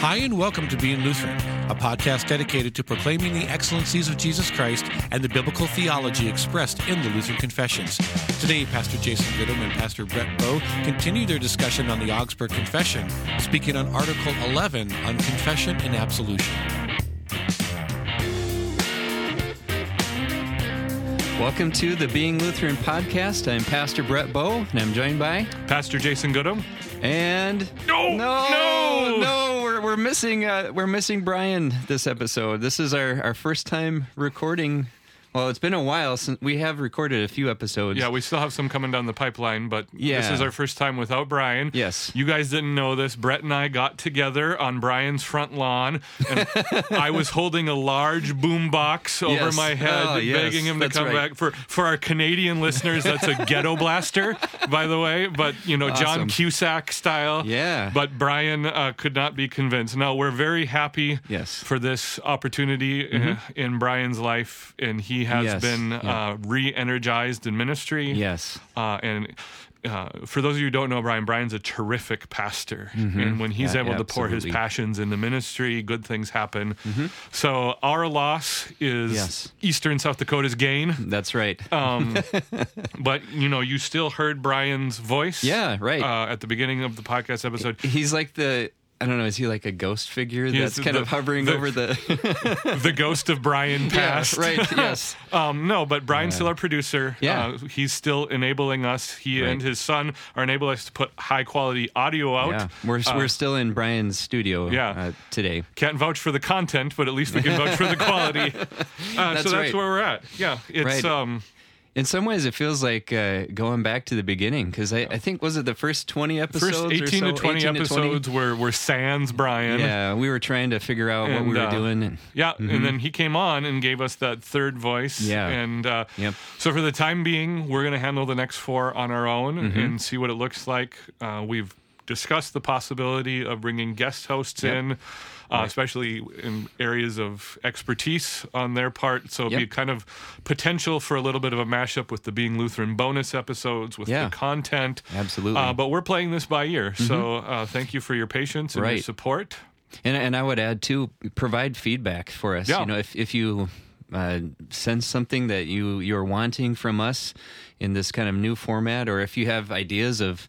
Hi, and welcome to Being Lutheran, a podcast dedicated to proclaiming the excellencies of Jesus Christ and the biblical theology expressed in the Lutheran Confessions. Today, Pastor Jason Goodham and Pastor Brett Bowe continue their discussion on the Augsburg Confession, speaking on Article 11 on confession and absolution. Welcome to the Being Lutheran podcast. I'm Pastor Brett Bowe, and I'm joined by Pastor Jason Goodham. And no, no, no, no we're, we're missing uh, we're missing Brian this episode. This is our, our first time recording well, it's been a while since we have recorded a few episodes. Yeah, we still have some coming down the pipeline, but yeah. this is our first time without Brian. Yes. You guys didn't know this. Brett and I got together on Brian's front lawn, and I was holding a large boom box over yes. my head, oh, yes. begging him that's to come right. back. For for our Canadian listeners, that's a ghetto blaster, by the way, but you know, awesome. John Cusack style. Yeah. But Brian uh, could not be convinced. Now, we're very happy yes. for this opportunity mm-hmm. in, in Brian's life, and he has yes. been yeah. uh, re-energized in ministry. Yes, uh, and. Uh, for those of you who don't know Brian, Brian's a terrific pastor, mm-hmm. and when he's yeah, able yeah, to pour absolutely. his passions into ministry, good things happen. Mm-hmm. So our loss is yes. Eastern South Dakota's gain. That's right. um, but you know, you still heard Brian's voice. Yeah, right. Uh, at the beginning of the podcast episode, he's like the I don't know. Is he like a ghost figure that's kind the, of hovering the, over the the ghost of Brian past? Yeah, right. Yes. um, no, but Brian's Yeah. still our producer. Yeah. Uh, he's still enabling us. He Right. and his son are enabling us to put high quality audio out. yeah. We're Uh, we're still in Brian's studio. Yeah. Uh, today. Can't vouch for the content, but at least we can vouch for the quality. Uh, so that's right. where we're at. Yeah, it's Right. um, In some ways, it feels like uh, going back to the beginning because I, I think was it the first twenty episodes, first or eighteen so? to twenty 18 to 20? episodes were were sans Brian. Yeah, we were trying to figure out what And, we were uh, doing. And, Yeah, and then he came on and gave us that third voice. Mm-hmm. Yeah. And uh, Yep. so for the time being, we're going to handle the next four on our own Mm-hmm. and see what it looks like. Uh, we've discussed the possibility of bringing guest hosts Yep. in. Uh, Especially in areas of expertise on their part. So it'll be kind of potential for a little bit of a mashup with the Being Lutheran bonus episodes, with Yeah. the content. Absolutely. Uh, but we're playing this by ear. So uh, thank you for your patience and your support. And and I would add too, provide feedback for us. Yeah. You know, if if you uh, sense something that you you're wanting from us in this kind of new format, or if you have ideas of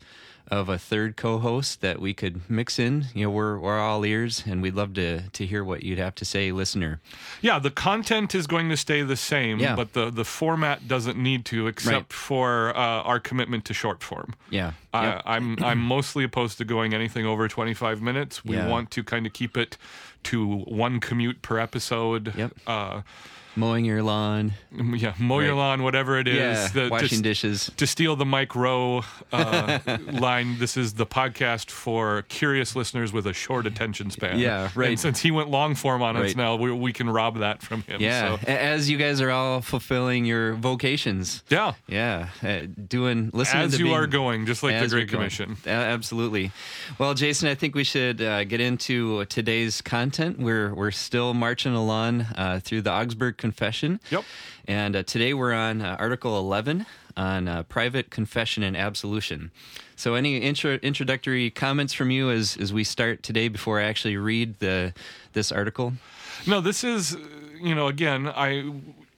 of a third co-host that we could mix in, you know, we're we're all ears, and we'd love to to hear what you'd have to say, listener. Yeah, the content is going to stay the same, Yeah. but the, the format doesn't need to, except Right. for uh, our commitment to short form. Yeah. I Yep. I'm I'm mostly opposed to going anything over 25 minutes. We Yeah. want to kind of keep it to one commute per episode. Yep. Uh, Mowing your lawn, yeah, mow your lawn, whatever it is. yeah, The- washing s- dishes. to steal the Mike Rowe uh, line, this is the podcast for curious listeners with a short attention span. Yeah, right. And since he went long form on us now, we, we can rob that from him. Yeah, So. as you guys are all fulfilling your vocations. Yeah. Yeah, uh, doing listening As to you being, are going, just like the Great. Commission. Absolutely. Well, Jason, I think we should uh, get into today's content. We're we're still marching along uh, through the Augsburg Confession. Yep. And uh, today we're on uh, Article 11 on uh, private confession and absolution. So, any intro- introductory comments from you as as we start today before I actually read the this article? No, this is, you know, again, I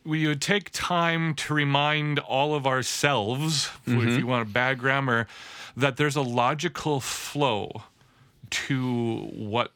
we would take time to remind all of ourselves, Mm-hmm. if you want a bad grammar, that there's a logical flow to what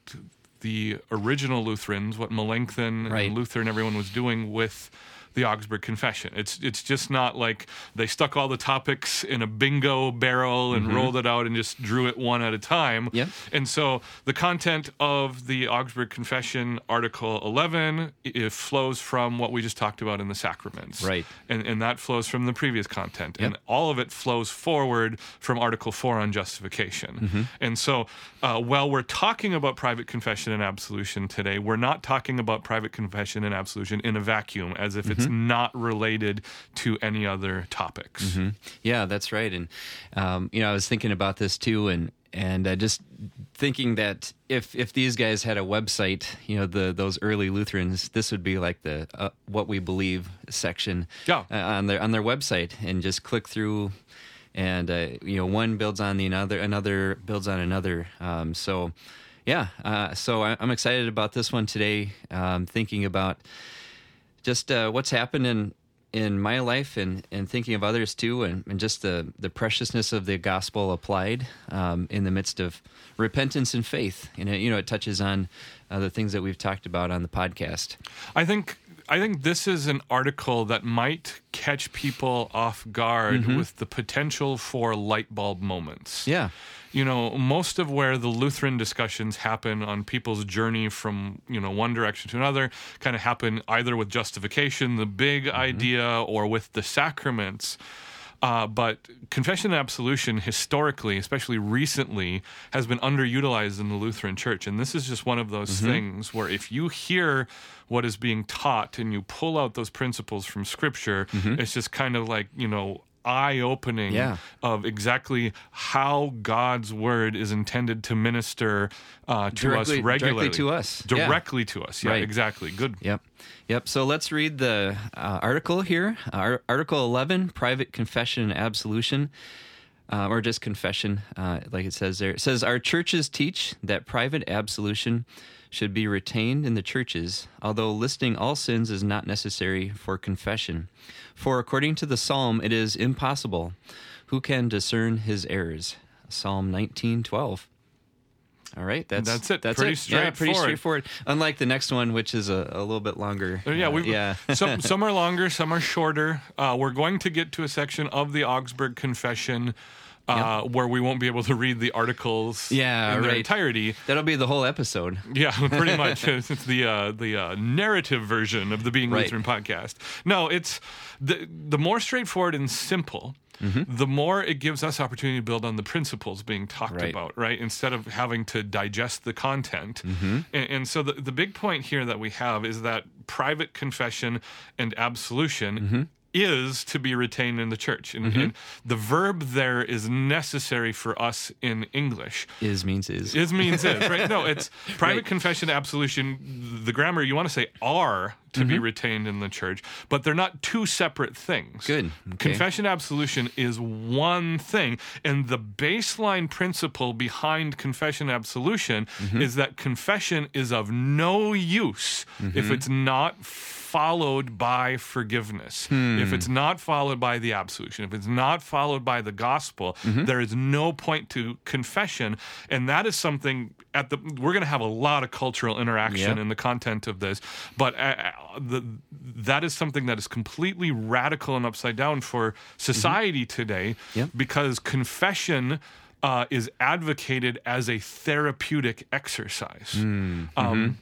the original Lutherans, what Melanchthon Right. and Luther and everyone was doing with the Augsburg Confession. It's it's just not like they stuck all the topics in a bingo barrel and rolled it out and just drew it one at a time. Mm-hmm. And so the content of the Augsburg Confession, Article 11, it flows from what we just talked about in the sacraments. Right. And, and that flows from the previous content. Yep. And all of it flows forward from Article 4 on justification. Mm-hmm. And so uh, while we're talking about private confession and absolution today, we're not talking about private confession and absolution in a vacuum as if it's Mm-hmm. not related to any other topics. Yeah, that's right. And um, you know, I was thinking about this too, and and uh, just thinking that if if these guys had a website, you know, the those early Lutherans, this would be like the uh, what we believe section Yeah. uh, on their on their website, and just click through, and uh, you know, one builds on the another, another builds on another. Um, so Yeah. Uh, so I, I'm excited about this one today. Um, thinking about just uh, what's happened in in my life and, and thinking of others too, and, and just the, the preciousness of the gospel applied um, in the midst of repentance and faith. And it, you know, it touches on uh, the things that we've talked about on the podcast. I think I think this is an article that might catch people off guard mm-hmm. with the potential for light bulb moments. Yeah. You know, most of where the Lutheran discussions happen on people's journey from, you know, one direction to another kind of happen either with justification, the big mm-hmm. idea, or with the sacraments. Uh, but confession and absolution, historically, especially recently, has been underutilized in the Lutheran Church. And this is just one of those things where if you hear what is being taught and you pull out those principles from Scripture, it's just kind of like, you know, eye opening Yeah. of exactly how God's word is intended to minister uh, to Directly- us directly regularly. to us. Yeah. Directly to us. Yeah, Right. exactly. Good. Yep. Yep. So let's read the uh, article here. Ar- article 11 Private Confession and Absolution, uh, or just confession, uh, like it says there. It says, Our churches teach that private absolution should be retained in the churches, although listing all sins is not necessary for confession. For according to the psalm, it is impossible. Who can discern his errors? Psalm 19 12. All right, that's That's it. That's Pretty it. Yeah, pretty straightforward. straightforward. Unlike the next one, which is a, a little bit longer. Uh, Yeah, Uh, we yeah. some some are longer, some are shorter. Uh, we're going to get to a section of the Augsburg Confession uh, where we won't be able to read the articles Yeah, in their right. entirety. That'll be the whole episode. Yeah, pretty much. it's the uh, the uh, narrative version of the Being Right. Lutheran podcast. No, it's the the more straightforward and simple. The more it gives us opportunity to build on the principles being talked Mm-hmm. Right. about, right? Instead of having to digest the content. Mm-hmm. And, and so the, the big point here that we have is that private confession and absolution Mm-hmm. Is to be retained in the church. And, mm-hmm. and the verb there is necessary for us in English. Is means is. Is means is, right? No, it's private confession, absolution. The grammar, you want to say are to Mm-hmm. be retained in the church, but they're not two separate things. Good. Okay. Confession, absolution is one thing. And the baseline principle behind confession, absolution Mm-hmm. is that confession is of no use Mm-hmm. if it's not followed by forgiveness, Hmm. if it's not followed by the absolution, if it's not followed by the gospel, Mm-hmm. there is no point to confession. And that is something at the we're going to have a lot of cultural interaction Yep. in the content of this, but uh, uh, the, that is something that is completely radical and upside down for society today Yep. because confession. Uh, is advocated as a therapeutic exercise. Um,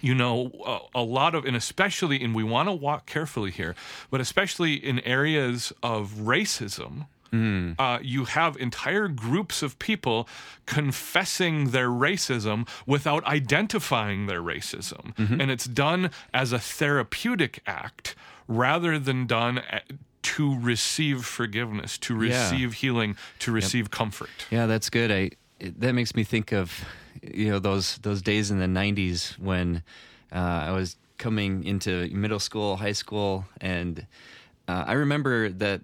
you know, a, a lot of, and especially, and we want to walk carefully here, but especially in areas of racism, uh, you have entire groups of people confessing their racism without identifying their racism. And it's done as a therapeutic act rather than done a- to receive forgiveness, to Yeah. receive healing, to receive comfort. Yeah, that's good. I it, that makes me think of you know those those days in the '90s when uh, I was coming into middle school, high school, and uh, I remember that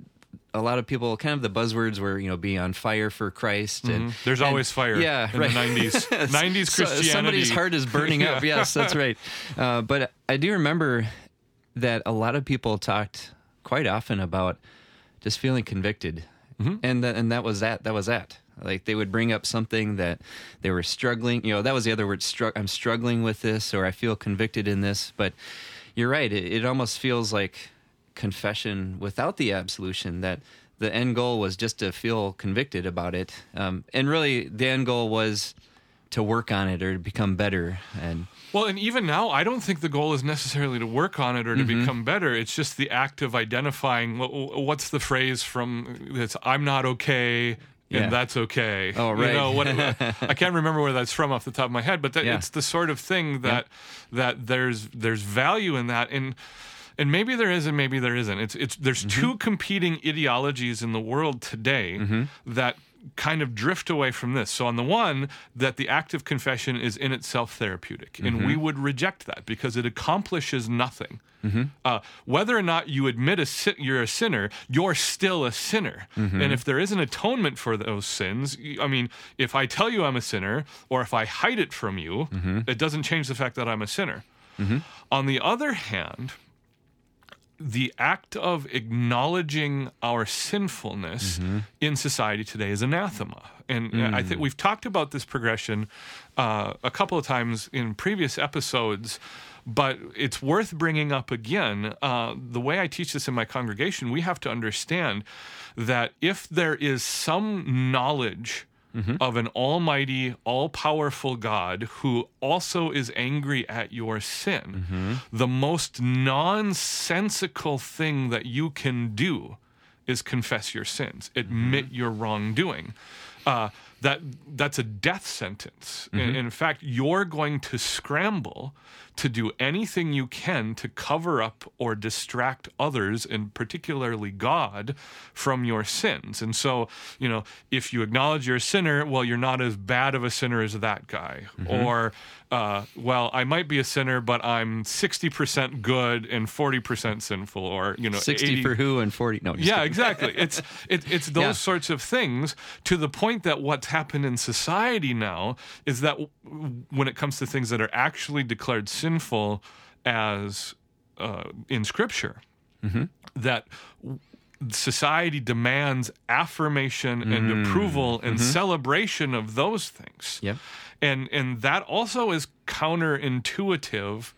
a lot of people kind of the buzzwords were you know be on fire for Christ and There's and- always fire Yeah, in right. the 90s. 90s So- Christianity. somebody's heart is burning up. Yes, that's right. Uh, but I do remember that a lot of people talked quite often about just feeling convicted, Mm-hmm. and that and that was that. That was that. Like they would bring up something that they were struggling. You know, that was the other word. Stru- I'm struggling with this, or I feel convicted in this. But you're right. It, it almost feels like confession without the absolution. That the end goal was just to feel convicted about it, um, and really the end goal was to work on it or to become better. And Well, and even now, I don't think the goal is necessarily to work on it or to Mm-hmm. become better. It's just the act of identifying what's the phrase from it's I'm not okay. Yeah. And that's okay. Oh, You right. know, what, I can't remember where that's from off the top of my head, but that, Yeah. it's the sort of thing that that there's there's value in that, and and maybe there is, and maybe there isn't. It's it's there's Mm-hmm. two competing ideologies in the world today that kind of drift away from this. So, on the one, that the act of confession is in itself therapeutic, and Mm-hmm. we would reject that because it accomplishes nothing. Mm-hmm. Uh, whether or not you admit a sin- you're a sinner, you're still a sinner. Mm-hmm. And if there is an atonement for those sins, I mean, if I tell you I'm a sinner, or if I hide it from you, Mm-hmm. it doesn't change the fact that I'm a sinner. On the other hand, the act of acknowledging our sinfulness in society today is anathema. And uh, I think we've talked about this progression uh, a couple of times in previous episodes, but it's worth bringing up again. Uh, the way I teach this in my congregation, we have to understand that if there is some knowledge Mm-hmm. of an almighty, all powerful God who also is angry at your sin, mm-hmm. the most nonsensical thing that you can do is confess your sins, admit mm-hmm. your wrongdoing. Uh, that that's a death sentence. In, in fact, you're going to scramble to do anything you can to cover up or distract others, and particularly God, from your sins. And so, you know, if you acknowledge you're a sinner, well, you're not as bad of a sinner as that guy. Or, uh, well, I might be a sinner, but I'm 60% good and 40% sinful. Or, you know, 60 80 for who and 40 no yeah, kidding. exactly. It's it, it's those Yeah. sorts of things to the point that what's happened in society now is that when it comes to things that are actually declared sinful as uh, in Scripture, Mm-hmm. that society demands affirmation and approval and celebration of those things. Mm. Yep. And and that also is counterintuitive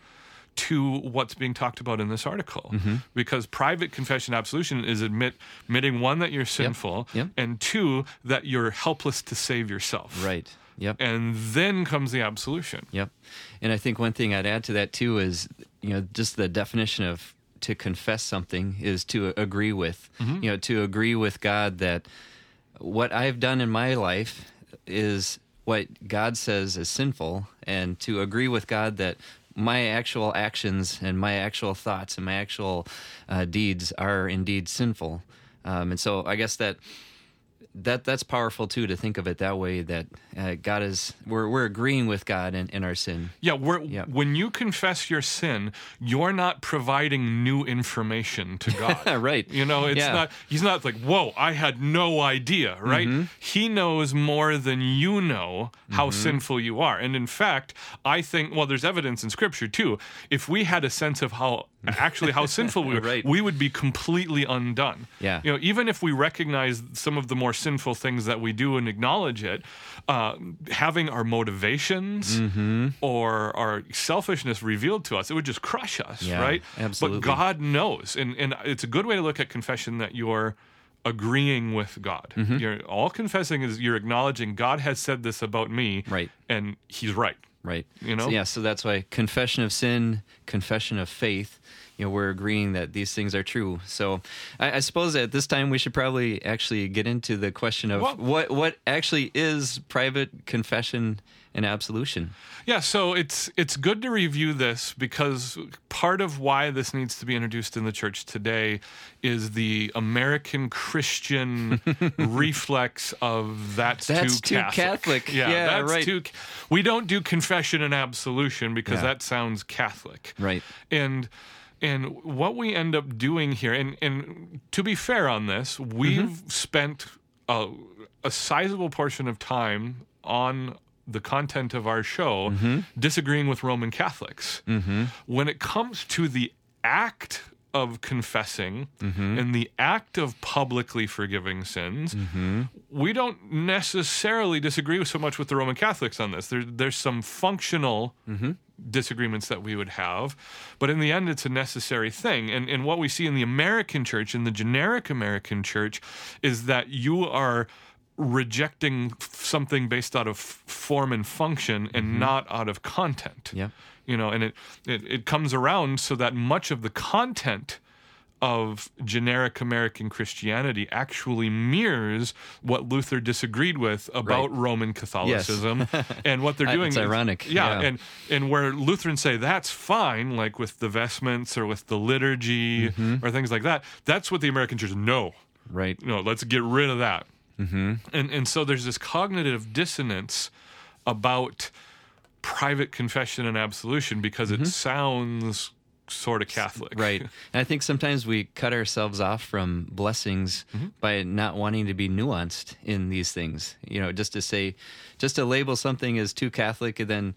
to what's being talked about in this article Mm-hmm. because private confession absolution is admit admitting one that you're sinful Yep. and two that you're helpless to save yourself right yep and then comes the absolution Yep. And I think one thing I'd add to that too is, you know, just the definition of to confess something is to agree with, you know, to agree with God that what I've done in my life is what God says is sinful, and to agree with God that my actual actions and my actual thoughts and my actual uh, deeds are indeed sinful. Um, and so I guess that that that's powerful too to think of it that way that uh, God is we're we're agreeing with God in, in our sin. yeah, when you confess your sin, you're not providing new information to God. Right. You know, it's Yeah. not, he's not like, whoa, I had no idea, right? Mm-hmm. He knows more than you know how sinful you are. And in fact, I think, well, there's evidence in scripture too. If we had a sense of how, actually, how sinful we were, Right. we would be completely undone. Yeah. You know, even if we recognize some of the more sinful things that we do and acknowledge it, uh, having our motivations Mm-hmm. or our selfishness revealed to us, it would just crush us, Yeah, right? absolutely. But God knows, and and it's a good way to look at confession that you're agreeing with God. Mm-hmm. You're all confessing is you're acknowledging God has said this about me, Right. And He's right. Right. You know? So, yeah. So that's why confession of sin, confession of faith. You know, we're agreeing that these things are true. So, I, I suppose at this time we should probably actually get into the question of Well- what what actually is private confession and absolution. Yeah, so it's it's good to review this because part of why this needs to be introduced in the church today is the American Christian reflex of that's, That's too too Catholic. Catholic. Yeah, Yeah, that's right. too. We don't do confession and absolution because Yeah. that sounds Catholic. Right. And and what we end up doing here, and and to be fair on this, we've mm-hmm. spent a, a sizable portion of time on the content of our show mm-hmm. disagreeing with Roman Catholics. Mm-hmm. When it comes to the act of confessing mm-hmm. and the act of publicly forgiving sins, we don't necessarily disagree so much with the Roman Catholics on this. There, there's some functional disagreements that we would have, but in the end, it's a necessary thing. And, and what we see in the American church, in the generic American church, is that you are rejecting something based out of form and function and not out of content. Yeah. You know, and it, it, it comes around so that much of the content of generic American Christianity actually mirrors what Luther disagreed with about Right. Roman Catholicism and what they're doing. it's ironic, Yeah, yeah. and and where Lutherans say that's fine, like with the vestments or with the liturgy Mm-hmm. or things like that. That's what the American church no. Right. No, let's get rid of that. Mm-hmm. and and so there's this cognitive dissonance about private confession and absolution because it mm-hmm. sounds sort of Catholic, Right. And I think sometimes we cut ourselves off from blessings mm-hmm. by not wanting to be nuanced in these things. You know, just to say, just to label something as too Catholic, and then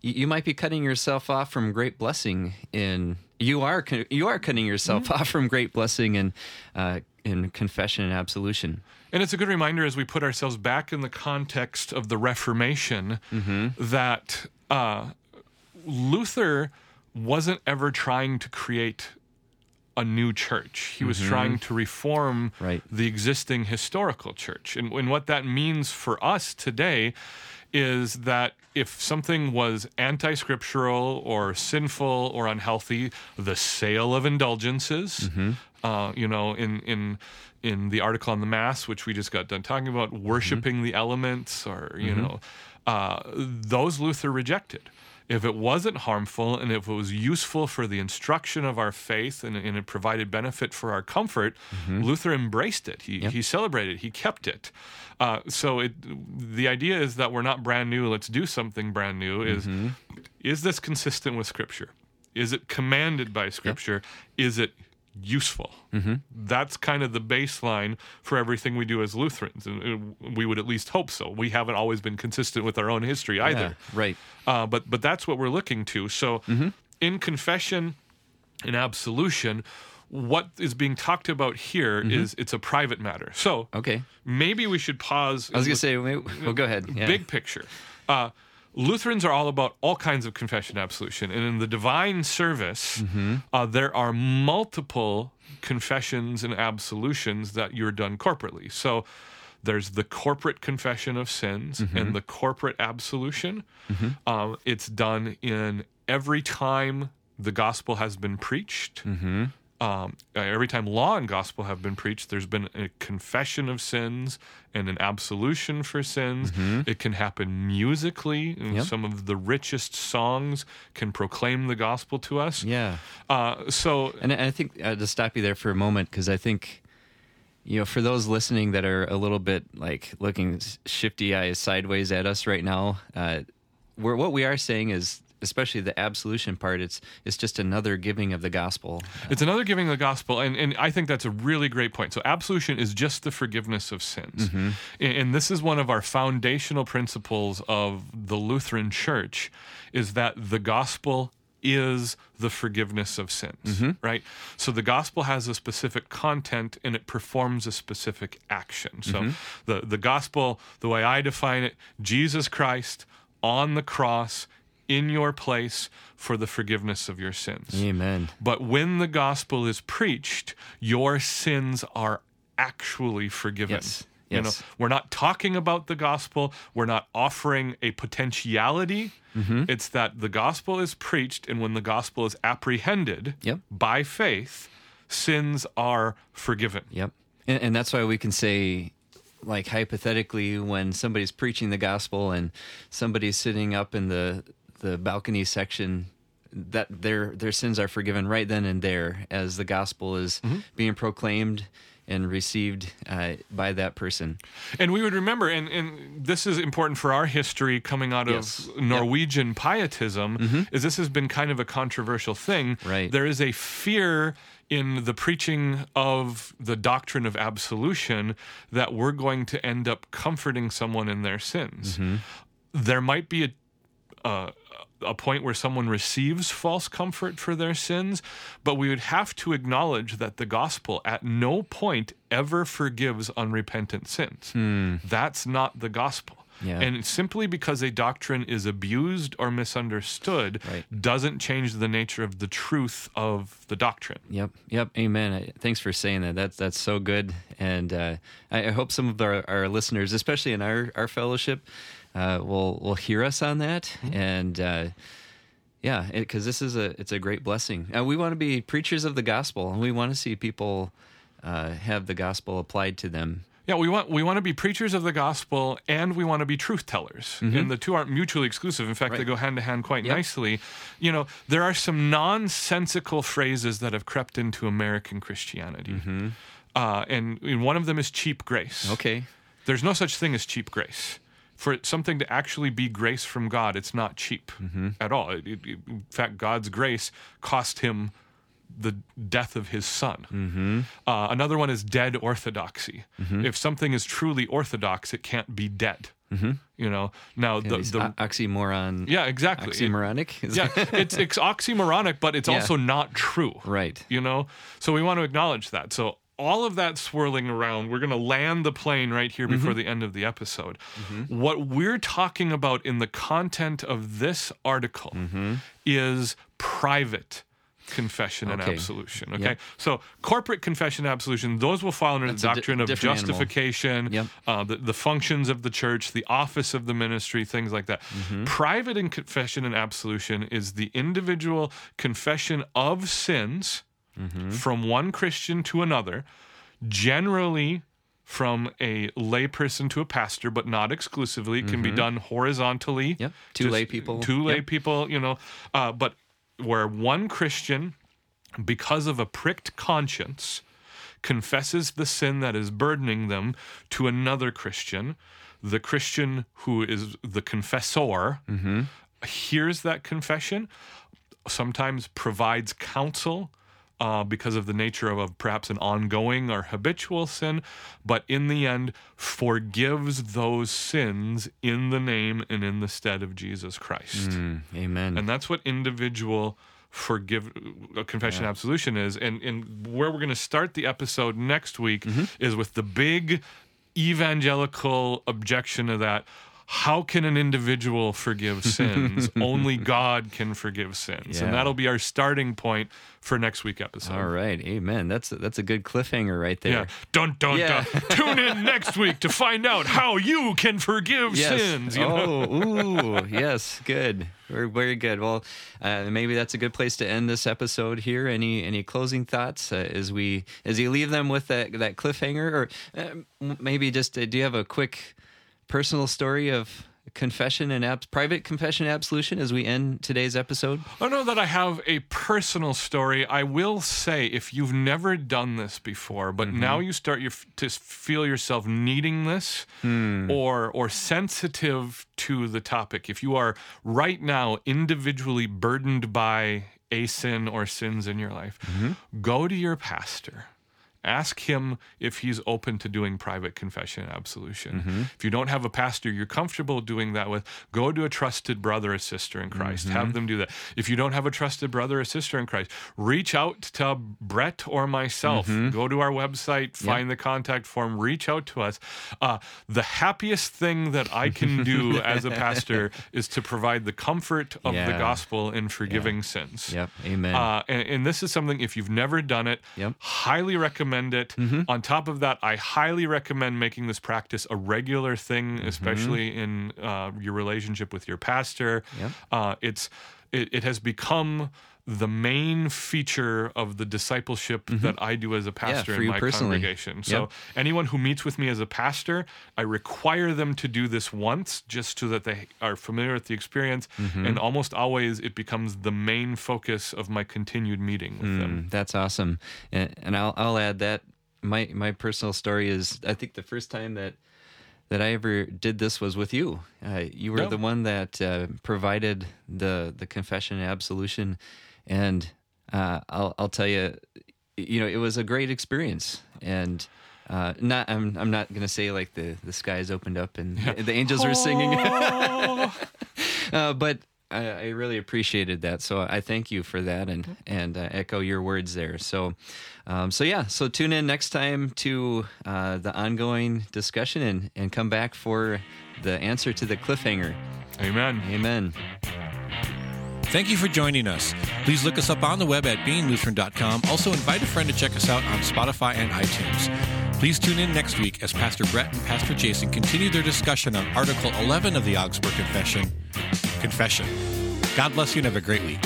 you, you might be cutting yourself off from great blessing in. You are you are cutting yourself off from great blessing in uh, in confession and absolution. And it's a good reminder as we put ourselves back in the context of the Reformation that uh, Luther wasn't ever trying to create a new church. He was trying to reform Right. the existing historical church. And, and what that means for us today is that if something was anti scriptural or sinful or unhealthy, the sale of indulgences, uh, you know, in, in, in the article on the Mass, which we just got done talking about, worshiping the elements or, you know, uh, those Luther rejected if it wasn't harmful and if it was useful for the instruction of our faith and, and it provided benefit for our comfort, Luther embraced it. He, he celebrated. He kept it. Uh, so it, the idea is that we're not brand new. Let's do something brand new. Is is this consistent with Scripture? Is it commanded by Scripture? Is it useful? That's kind of the baseline for everything we do as Lutherans, and we would at least hope so. We haven't always been consistent with our own history either. Yeah, right. Uh, but but that's what we're looking to. So in confession and absolution, what is being talked about here is it's a private matter. So Okay. maybe we should pause. I was gonna look- say, wait, well, go ahead. Yeah. big picture. Uh, Lutherans are all about all kinds of confession and absolution. And in the divine service, Mm-hmm. uh, there are multiple confessions and absolutions that you're done corporately. So there's the corporate confession of sins Mm-hmm. and the corporate absolution. Um, it's done in every time the gospel has been preached. Mm-hmm. Um, uh, every time law and gospel have been preached, there's been a confession of sins and an absolution for sins. It can happen musically. and Mm-hmm. Yep. Some of the richest songs can proclaim the gospel to us. Yeah. Uh, so, And I I think uh, to stop you there for a moment, because I think, you know, for those listening that are a little bit like looking shifty eyes sideways at us right now, uh, we're, what we are saying is, especially the absolution part, it's it's just another giving of the gospel. It's another giving of the gospel, and, and I think that's a really great point. So, absolution is just the forgiveness of sins. Mm-hmm. And, and this is one of our foundational principles of the Lutheran Church is that the gospel is the forgiveness of sins, mm-hmm. right? So, the gospel has a specific content and it performs a specific action. So, mm-hmm. the, the gospel, the way I define it, Jesus Christ on the cross in your place for the forgiveness of your sins. Amen. But when the gospel is preached, your sins are actually forgiven. Yes. You know, Yes. we're not talking about the gospel. We're not offering a potentiality. Mm-hmm. It's that the gospel is preached, and when the gospel is apprehended Yep. by faith, sins are forgiven. Yep. And, and that's why we can say, like, hypothetically, when somebody's preaching the gospel and somebody's sitting up in the, the balcony section, that their their sins are forgiven right then and there as the gospel is Mm-hmm. being proclaimed and received uh, by that person. And we would remember, and, and this is important for our history coming out Yes. of Norwegian pietism, is this has been kind of a controversial thing. Right. There is a fear in the preaching of the doctrine of absolution that we're going to end up comforting someone in their sins. There might be a uh, a point where someone receives false comfort for their sins, but we would have to acknowledge that the gospel at no point ever forgives unrepentant sins. Hmm. That's not the gospel. Yeah. And simply because a doctrine is abused or misunderstood Right. doesn't change the nature of the truth of the doctrine. Yep, yep, amen. Thanks for saying that. That's that's so good, and uh, I, I hope some of our, our listeners, especially in our our fellowship, uh, will will hear us on that, and uh, yeah, because this is a it's a great blessing. Uh, we want to be preachers of the gospel, and we want to see people uh, have the gospel applied to them. Yeah, we want we want to be preachers of the gospel and we want to be truth tellers. And the two aren't mutually exclusive. In fact, they Mm-hmm. Go hand to hand quite Yep. nicely. You know, there are some nonsensical phrases that have crept into American Christianity. Uh, and, and one of them is cheap grace. Mm-hmm. Okay, There's no such thing as cheap grace. For something to actually be grace from God, it's not cheap at all. It- it- in fact, God's grace cost him the death of his son. Mm-hmm. Uh, another one is dead orthodoxy. Mm-hmm. If something is truly orthodox, it can't be dead. Mm-hmm. You know. Now the, the o- oxymoron. yeah exactly Oxymoronic. Is- yeah, it's, it's oxymoronic, but it's Yeah. also not true. Right. You know? So we want to acknowledge that. So all of that swirling around, we're going to land the plane right here Mm-hmm. before the end of the episode. What we're talking about in the content of this article is private confession and Mm-hmm. Okay. absolution. Okay. Yep. So corporate confession and absolution, those will fall under That's the a di- doctrine of justification, Yep. uh, the, the functions of the church, the office of the ministry, things like that. Mm-hmm. Private in confession and absolution is the individual confession of sins Mm-hmm. from one Christian to another, generally from a layperson to a pastor, but not exclusively. It can be done horizontally. Mm-hmm. Yep. Two lay people. Two lay people, you know, uh, but where one Christian, because of a pricked conscience, confesses the sin that is burdening them to another Christian. The Christian who is the confessor mm-hmm. hears that confession, sometimes provides counsel. Uh, because of the nature of a, perhaps an ongoing or habitual sin, but in the end forgives those sins in the name and in the stead of Jesus Christ. Mm, amen. And that's what individual forgive uh, confession absolution is. And and where we're going to start the episode next week Mm-hmm. is with the big evangelical objection to that. How can an individual forgive sins? Only God can forgive sins. Yeah. And that'll be our starting point for next week episode. All right. Amen. That's that's a good cliffhanger right there. Yeah. Dun dun Yeah. dun. Tune in next week to find out how you can forgive Yes. sins. You know? oh, ooh, yes, good. Very, very good. Well, uh, maybe that's a good place to end this episode here. Any any closing thoughts uh, as we as you leave them with that that cliffhanger, or uh, maybe just uh, do you have a quick personal story of confession and abs- private confession and absolution as we end today's episode? Oh, I don't know that I have a personal story. I will say, if you've never done this before, but mm-hmm. now you start your, to feel yourself needing this hmm. or or sensitive to the topic, if you are right now individually burdened by a sin or sins in your life, mm-hmm. go to your pastor. Ask him if he's open to doing private confession and absolution. If you don't have a pastor you're comfortable doing that with, go to a trusted brother or sister in Christ. Have them do that. If you don't have a trusted brother or sister in Christ, reach out to Brett or myself. Go to our website, find the contact form, reach out to us. Uh, the happiest thing that I can do as a pastor is to provide the comfort of the gospel in forgiving sins. Yep. Amen. Uh, and, and this is something, if you've never done it, Yep. highly recommend it. On top of that, I highly recommend making this practice a regular thing, especially in uh, your relationship with your pastor. Yep. Uh, it's it, it has become the main feature of the discipleship that I do as a pastor for in my personally. congregation. So Yep. anyone who meets with me as a pastor, I require them to do this once just so that they are familiar with the experience. Mm-hmm. And almost always it becomes the main focus of my continued meeting with them. Mm, that's awesome. And, and I'll I'll add that my my personal story is I think the first time that that I ever did this was with you. Uh, you were Yeah. the one that uh, provided the the confession and absolution, and uh, I'll I'll tell you, you know, it was a great experience and. Uh, not I'm I'm not gonna say like the the skies opened up and the, the angels were singing, uh, but I, I really appreciated that. So I thank you for that and and uh, echo your words there. So, um, so yeah. So tune in next time to uh, the ongoing discussion and and come back for the answer to the cliffhanger. Amen. Amen. Thank you for joining us. Please look us up on the web at beinglutheran.com. Also, invite a friend to check us out on Spotify and iTunes. Please tune in next week as Pastor Brett and Pastor Jason continue their discussion on Article 11 of the Augsburg Confession. Confession. God bless you and have a great week.